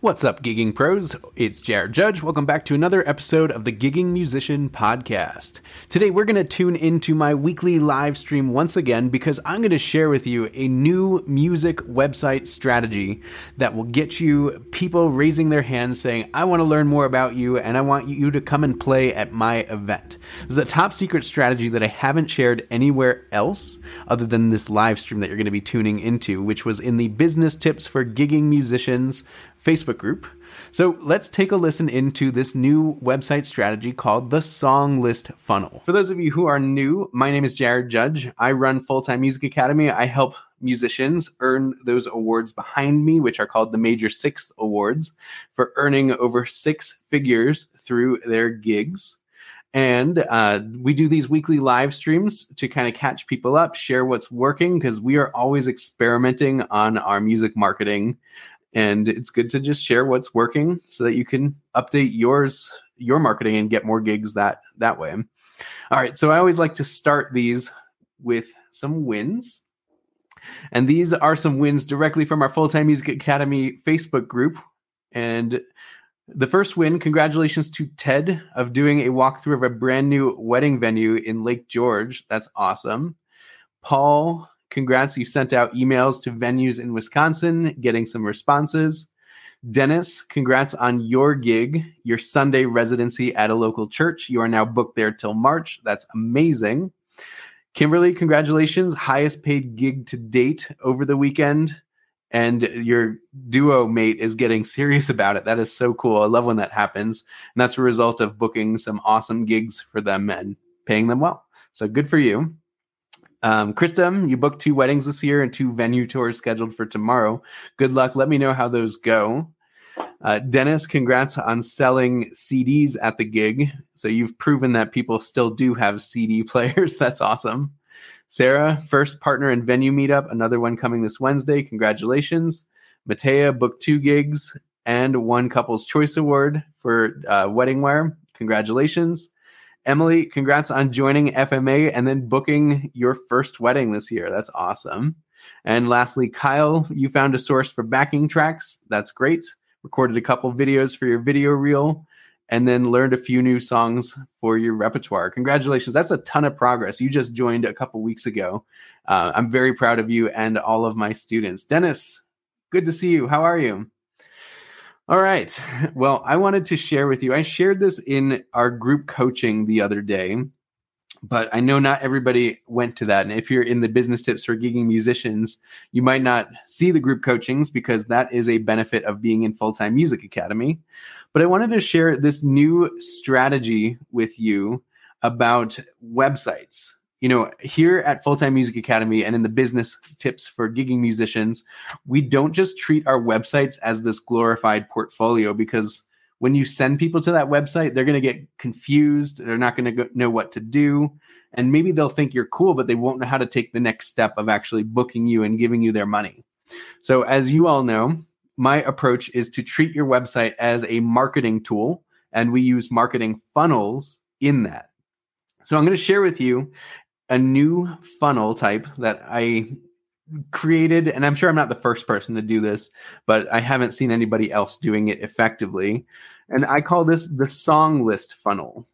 What's up, gigging pros? It's Jared Judge. Welcome back to another episode of the Gigging Musician Podcast. Today, we're going to tune into my weekly live stream once again because I'm going to share with you a new music website strategy that will get you people raising their hands saying, I want to learn more about you and I want you to come and play at my event. This is a top secret strategy that I haven't shared anywhere else other than this live stream that you're going to be tuning into, which was in the Business Tips for Gigging Musicians Facebook group. So let's take a listen into this new website strategy called the Song List Funnel. For those of you who are new, my name is Jared Judge. I run Full Time Music Academy. I help musicians earn those awards behind me, which are called the Major Sixth Awards, for earning over six figures through their gigs. And uh, we do these weekly live streams to kind of catch people up, share what's working, because we are always experimenting on our music marketing and it's good to just share what's working so that you can update yours your marketing and get more gigs that that way. All right so i always like to start these with some wins. And these are some wins directly from our full-time music academy facebook group. And the first win congratulations to ted of doing a walkthrough of a brand new wedding venue in lake george. That's awesome. Paul Congrats, you sent out emails to venues in Wisconsin, getting some responses. Dennis, congrats on your gig, your Sunday residency at a local church. You are now booked there till March. That's amazing. Kimberly, congratulations. Highest paid gig to date over the weekend. And your duo mate is getting serious about it. That is so cool. I love when that happens. And that's a result of booking some awesome gigs for them and paying them well. So good for you. Um, you booked two weddings this year and two venue tours scheduled for tomorrow. Good luck. Let me know how those go. Uh, Dennis, congrats on selling CDs at the gig. So you've proven that people still do have CD players. That's awesome. Sarah, first partner in venue meetup, another one coming this Wednesday. Congratulations. Matea booked two gigs and one Couples Choice Award for uh, WeddingWire. Congratulations. Emily, congrats on joining FMA and then booking your first wedding this year. That's awesome. And lastly, Kyle, you found a source for backing tracks. That's great. Recorded a couple videos for your video reel and then learned a few new songs for your repertoire. Congratulations. That's a ton of progress. You just joined a couple weeks ago. Uh, I'm very proud of you and all of my students. Dennis, good to see you. How are you? All right. Well, I wanted to share with you. I shared this in our group coaching the other day, but I know not everybody went to that. And if you're in the business tips for gigging musicians, you might not see the group coachings because that is a benefit of being in full time music academy. But I wanted to share this new strategy with you about websites you know, here at Full Time Music Academy and in the business tips for gigging musicians, we don't just treat our websites as this glorified portfolio because when you send people to that website, they're going to get confused. They're not going to know what to do. And maybe they'll think you're cool, but they won't know how to take the next step of actually booking you and giving you their money. So, as you all know, my approach is to treat your website as a marketing tool, and we use marketing funnels in that. So, I'm going to share with you a new funnel type that I created, and I'm sure I'm not the first person to do this, but I haven't seen anybody else doing it effectively. And I call this the song list funnel.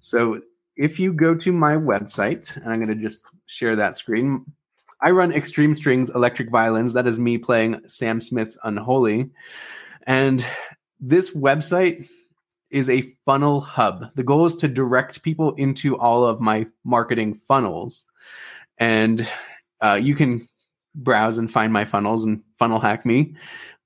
So if you go to my website, and I'm going to just share that screen, I run Extreme Strings Electric Violins. That is me playing Sam Smith's Unholy. And this website is a funnel hub. The goal is to direct people into all of my marketing funnels. And uh, you can browse and find my funnels and funnel hack me.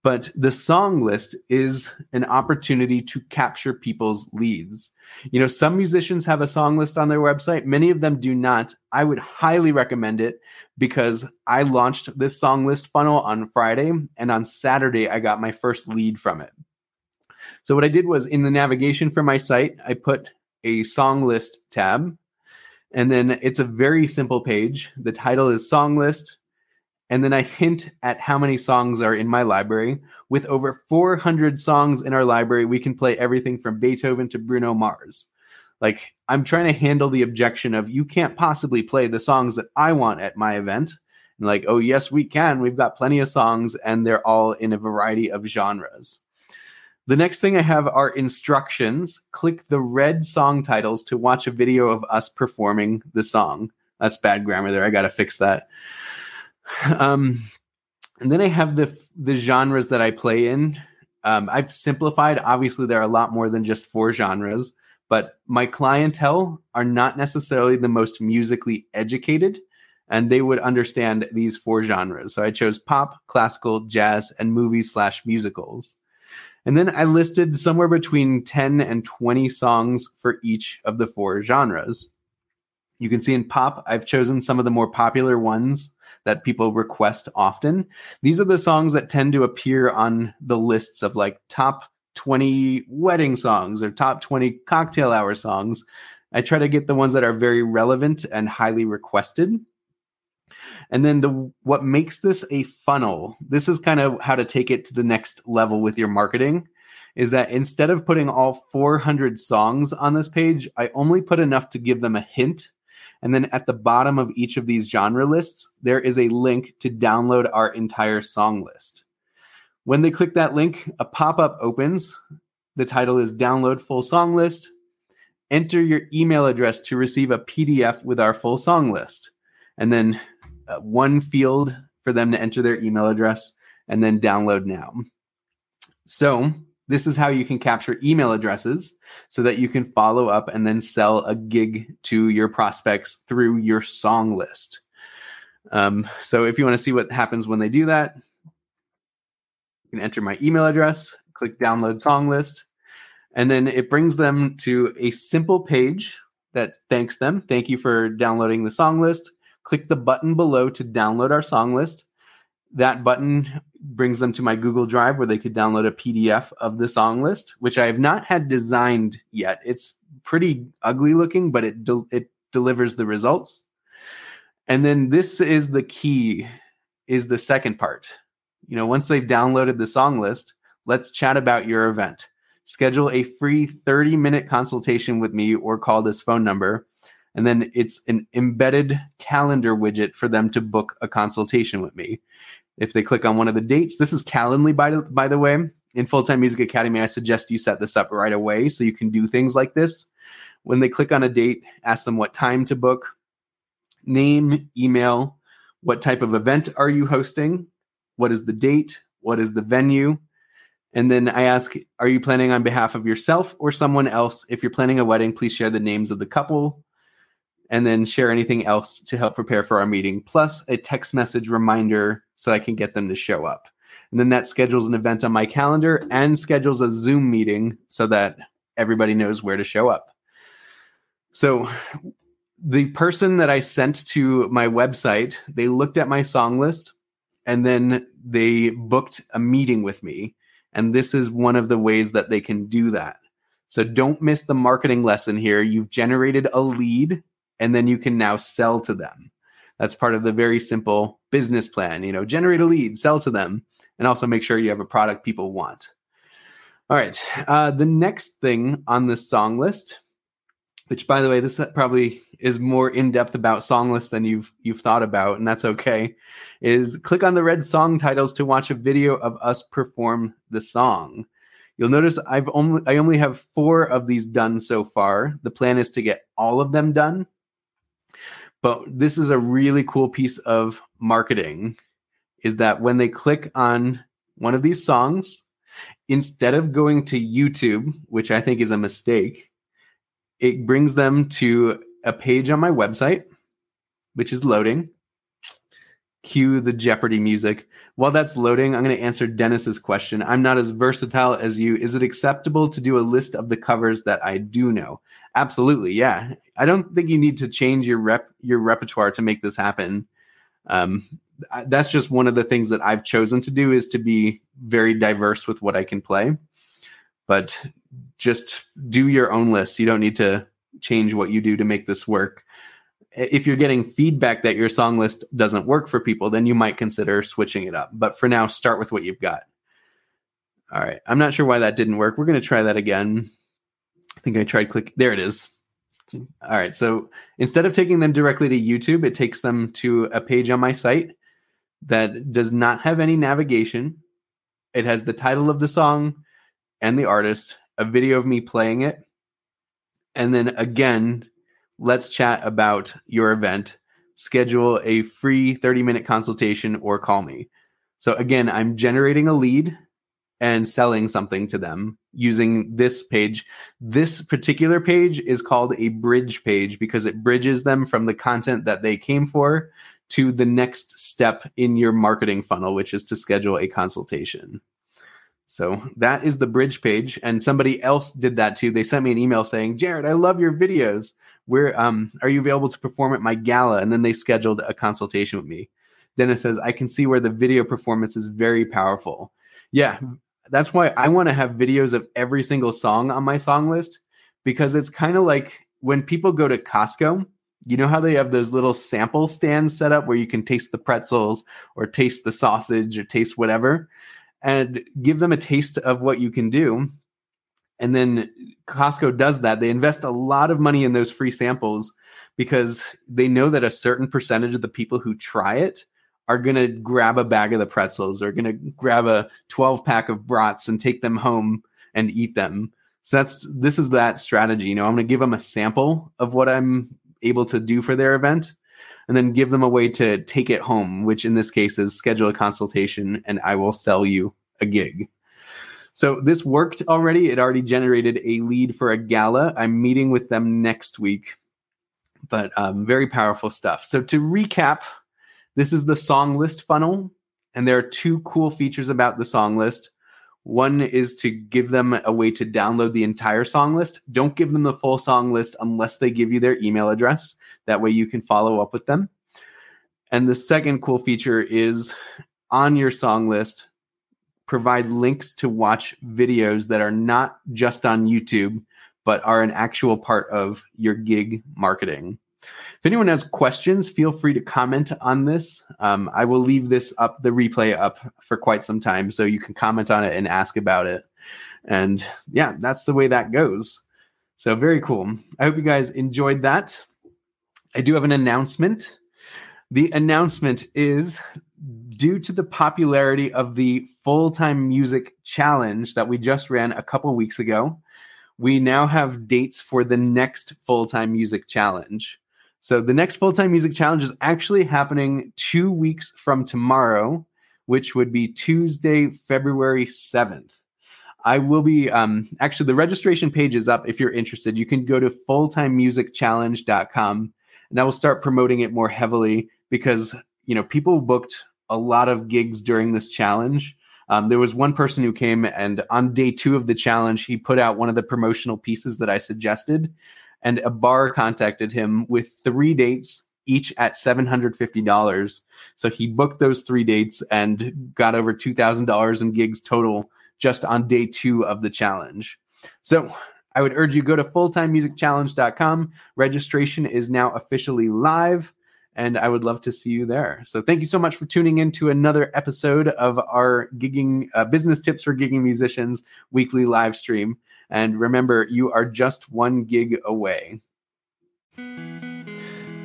But the song list is an opportunity to capture people's leads. You know, some musicians have a song list on their website, many of them do not. I would highly recommend it because I launched this song list funnel on Friday, and on Saturday, I got my first lead from it. So what I did was in the navigation for my site, I put a song list tab. And then it's a very simple page. The title is Song List. And then I hint at how many songs are in my library. With over 400 songs in our library, we can play everything from Beethoven to Bruno Mars. Like, I'm trying to handle the objection of you can't possibly play the songs that I want at my event. And like, oh, yes, we can. We've got plenty of songs, and they're all in a variety of genres. The next thing I have are instructions. Click the red song titles to watch a video of us performing the song. That's bad grammar there. I got to fix that. Um, and then I have the the genres that I play in. Um, I've simplified. Obviously, there are a lot more than just four genres, but my clientele are not necessarily the most musically educated, and they would understand these four genres. So I chose pop, classical, jazz, and movies slash musicals. And then I listed somewhere between 10 and 20 songs for each of the four genres. You can see in pop, I've chosen some of the more popular ones that people request often. These are the songs that tend to appear on the lists of like top 20 wedding songs or top 20 cocktail hour songs. I try to get the ones that are very relevant and highly requested. And then the what makes this a funnel, this is kind of how to take it to the next level with your marketing is that instead of putting all 400 songs on this page, I only put enough to give them a hint and then at the bottom of each of these genre lists, there is a link to download our entire song list. When they click that link, a pop up opens. The title is Download Full Song List. Enter your email address to receive a PDF with our full song list. And then uh, one field for them to enter their email address and then download now. So this is how you can capture email addresses so that you can follow up and then sell a gig to your prospects through your song list. Um, so if you want to see what happens when they do that, you can enter my email address, click download song list, and then it brings them to a simple page that thanks them. Thank you for downloading the song list. Click the button below to download our song list. That button brings them to my Google Drive where they could download a PDF of the song list, which I have not had designed yet. It's pretty ugly looking, but it de- it delivers the results. And then this is the key is the second part. You know, once they've downloaded the song list, let's chat about your event. Schedule a free 30 minute consultation with me or call this phone number. And then it's an embedded calendar widget for them to book a consultation with me if they click on one of the dates. This is Calendly, by, by the way. In Full Time Music Academy, I suggest you set this up right away so you can do things like this. When they click on a date, ask them what time to book, name, email, what type of event are you hosting, what is the date, what is the venue, and then I ask, are you planning on behalf of yourself or someone else? If you're planning a wedding, please share the names of the couple, and then share anything else to help prepare for our meeting, plus a text message reminder so I can get them to show up. And then that schedules an event on my calendar and schedules a Zoom meeting so that everybody knows where to show up. So the person that I sent to my website, they looked at my song list and then they booked a meeting with me. And this is one of the ways that they can do that. So don't miss the marketing lesson here. You've generated a lead and then you can now sell to them. That's part of the very simple business plan. You know, generate a lead, sell to them, and also make sure you have a product people want. All right. Uh, the next thing on this song list, which by the way, this probably is more in depth about song list than you've you've thought about, and that's okay. Is click on the red song titles to watch a video of us perform the song. You'll notice I've only I only have four of these done so far. The plan is to get all of them done but this is a really cool piece of marketing is that when they click on one of these songs, instead of going to YouTube, which I think is a mistake, it brings them to a page on my website, which is loading. Cue the Jeopardy music. While that's loading, I'm going to answer Dennis's question. I'm not as versatile as you. Is it acceptable to do a list of the covers that I do know? Absolutely, yeah. I don't think you need to change your rep your repertoire to make this happen. Um, that's just one of the things that I've chosen to do is to be very diverse with what I can play. But just do your own list. You don't need to change what you do to make this work. If you're getting feedback that your song list doesn't work for people, then you might consider switching it up. But for now, start with what you've got. All right. I'm not sure why that didn't work. We're going to try that again. I think I tried click. There it is. All right. So instead of taking them directly to YouTube, it takes them to a page on my site that does not have any navigation. It has the title of the song and the artist, a video of me playing it. And then again, let's chat about your event. Schedule a free 30 minute consultation or call me. So again, I'm generating a lead and selling something to them using this page. This particular page is called a bridge page because it bridges them from the content that they came for to the next step in your marketing funnel, which is to schedule a consultation. So that is the bridge page. And somebody else did that too. They sent me an email saying, Jared, I love your videos. Where um, are you available to perform at my gala? And then they scheduled a consultation with me. Dennis says, I can see where the video performance is very powerful. Yeah, that's why I want to have videos of every single song on my song list because it's kind of like when people go to Costco, you know how they have those little sample stands set up where you can taste the pretzels or taste the sausage or taste whatever and give them a taste of what you can do. And then Costco does that. They invest a lot of money in those free samples because they know that a certain percentage of the people who try it are going to grab a bag of the pretzels or going to grab a 12 pack of brats and take them home and eat them. So that's this is that strategy. You know, I'm going to give them a sample of what I'm able to do for their event and then give them a way to take it home, which in this case is schedule a consultation and I will sell you a gig. So this worked already. It already generated a lead for a gala. I'm meeting with them next week, but um, very powerful stuff. So to recap, this is the song list funnel, and there are two cool features about the song list. One is to give them a way to download the entire song list. Don't give them the full song list unless they give you their email address. That way you can follow up with them. And the second cool feature is on your song list, provide links to watch videos that are not just on YouTube, but are an actual part of your gig marketing. If anyone has questions, feel free to comment on this. Um, I will leave this up, the replay up for quite some time, so you can comment on it and ask about it. And yeah, that's the way that goes. So very cool. I hope you guys enjoyed that. I do have an announcement. The announcement is due to the popularity of the full time music challenge that we just ran a couple weeks ago. We now have dates for the next full time music challenge. So the next full time music challenge is actually happening two weeks from tomorrow, which would be Tuesday, February 7th. I will be um, actually the registration page is up if you're interested. You can go to fulltimemusicchallenge.com and I will start promoting it more heavily because you know people booked a lot of gigs during this challenge. Um, there was one person who came and on day two of the challenge, he put out one of the promotional pieces that I suggested and a bar contacted him with three dates each at $750 so he booked those three dates and got over $2000 in gigs total just on day two of the challenge. So i would urge you go to fulltimemusicchallenge.com registration is now officially live and I would love to see you there. So thank you so much for tuning in to another episode of our gigging uh, business tips for gigging musicians weekly live stream. And remember, you are just one gig away.